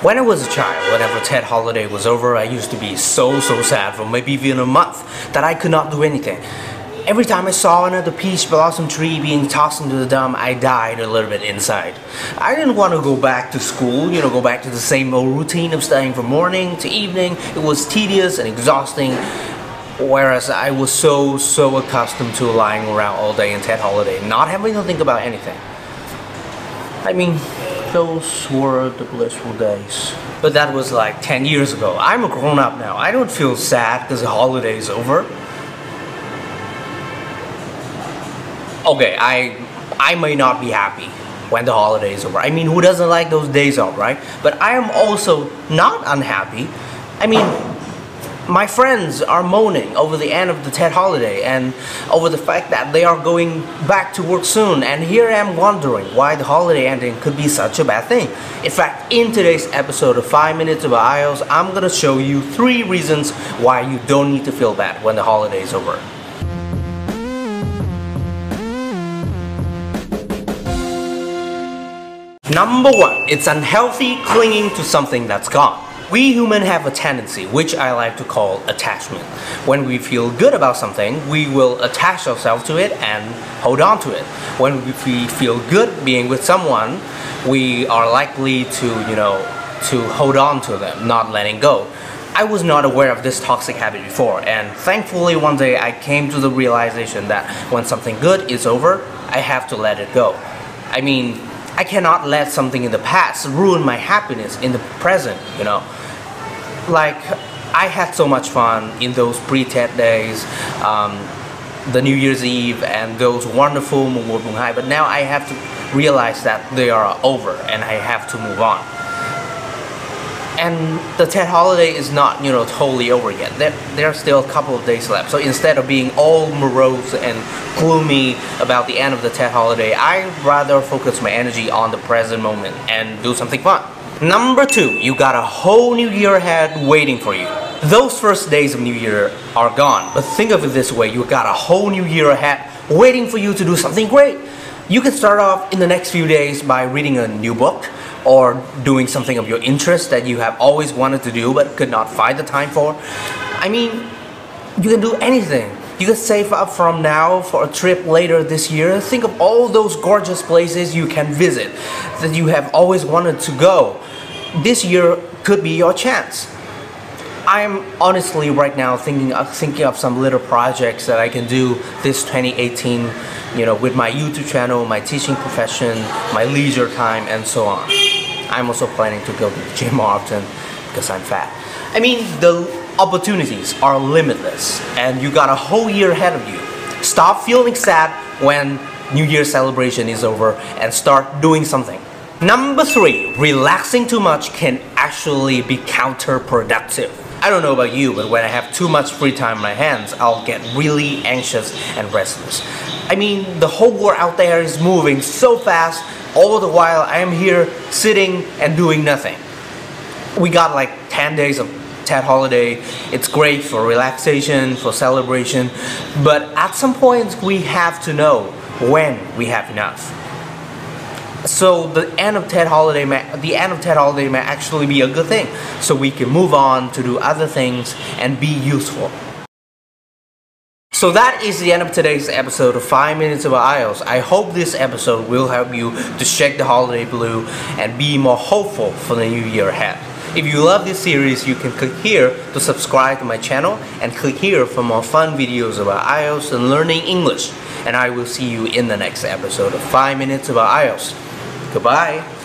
When I was a child, whenever Tết holiday was over, I used to be so so sad for maybe even a month that I could not do anything. Every time I saw another peach blossom tree being tossed into the dump, I died a little bit inside. I didn't want to go back to school, you know, go back to the same old routine of studying from morning to evening. It was tedious and exhausting, whereas I was so, so accustomed to lying around all day in Tết holiday, not having to think about anything. I mean, those were the blissful days. But that was like 10 years ago. I'm a grown up now. I don't feel sad because the holiday is over. Okay, I I may not be happy when the holiday is over. I mean, who doesn't like those days off, right? But I am also not unhappy. I mean, my friends are moaning over the end of the Tết holiday and over the fact that they are going back to work soon and here I am wondering why the holiday ending could be such a bad thing. In fact, in today's episode of 5 Minutes About IELTS, I'm gonna show you 3 reasons why you don't need to feel bad when the holiday is over. Number 1. It's unhealthy clinging to something that's gone. We humans have a tendency, which I like to call attachment. When we feel good about something, we will attach ourselves to it and hold on to it. When we feel good being with someone, we are likely to, you know, to hold on to them, not letting go. I was not aware of this toxic habit before, and thankfully one day I came to the realization that when something good is over, I have to let it go. I mean, I cannot let something in the past ruin my happiness in the present, you know. Like, I had so much fun in those pre-Tết days, um, the New Year's Eve, and those wonderful Mùng 1, Mùng 2, but now I have to realize that they are over and I have to move on. And the Tết holiday is not, you know, totally over yet. There, there are still a couple of days left. So instead of being all morose and gloomy about the end of the Tết holiday, I rather focus my energy on the present moment and do something fun. Number two, you got a whole new year ahead waiting for you. Those first days of New Year are gone, but think of it this way, you got a whole new year ahead waiting for you to do something great. You can start off in the next few days by reading a new book, or doing something of your interest that you have always wanted to do but could not find the time for. I mean, you can do anything. You can save up from now for a trip later this year. Think of all those gorgeous places you can visit that you have always wanted to go. This year could be your chance. I'm honestly right now thinking of thinking of some little projects that I can do this 2018, you know, with my YouTube channel, my teaching profession, my leisure time, and so on. I'm also planning to go to the gym often because I'm fat. I mean, the opportunities are limitless and you got a whole year ahead of you. Stop feeling sad when New Year celebration is over and start doing something. Number three, relaxing too much can actually be counterproductive. I don't know about you, but when I have too much free time in my hands, I'll get really anxious and restless. I mean, the whole world out there is moving so fast all the while I am here sitting and doing nothing. We got like 10 days of Tết holiday. It's great for relaxation, for celebration, but at some point we have to know when we have enough. So the end of Tết holiday may, the end of Tết holiday may actually be a good thing. So we can move on to do other things and be useful. So that is the end of today's episode of 5 Minutes About IELTS. I hope this episode will help you to shake the holiday blue and be more hopeful for the new year ahead. If you love this series, you can click here to subscribe to my channel and click here for more fun videos about IELTS and learning English. And I will see you in the next episode of 5 Minutes About IELTS. Goodbye.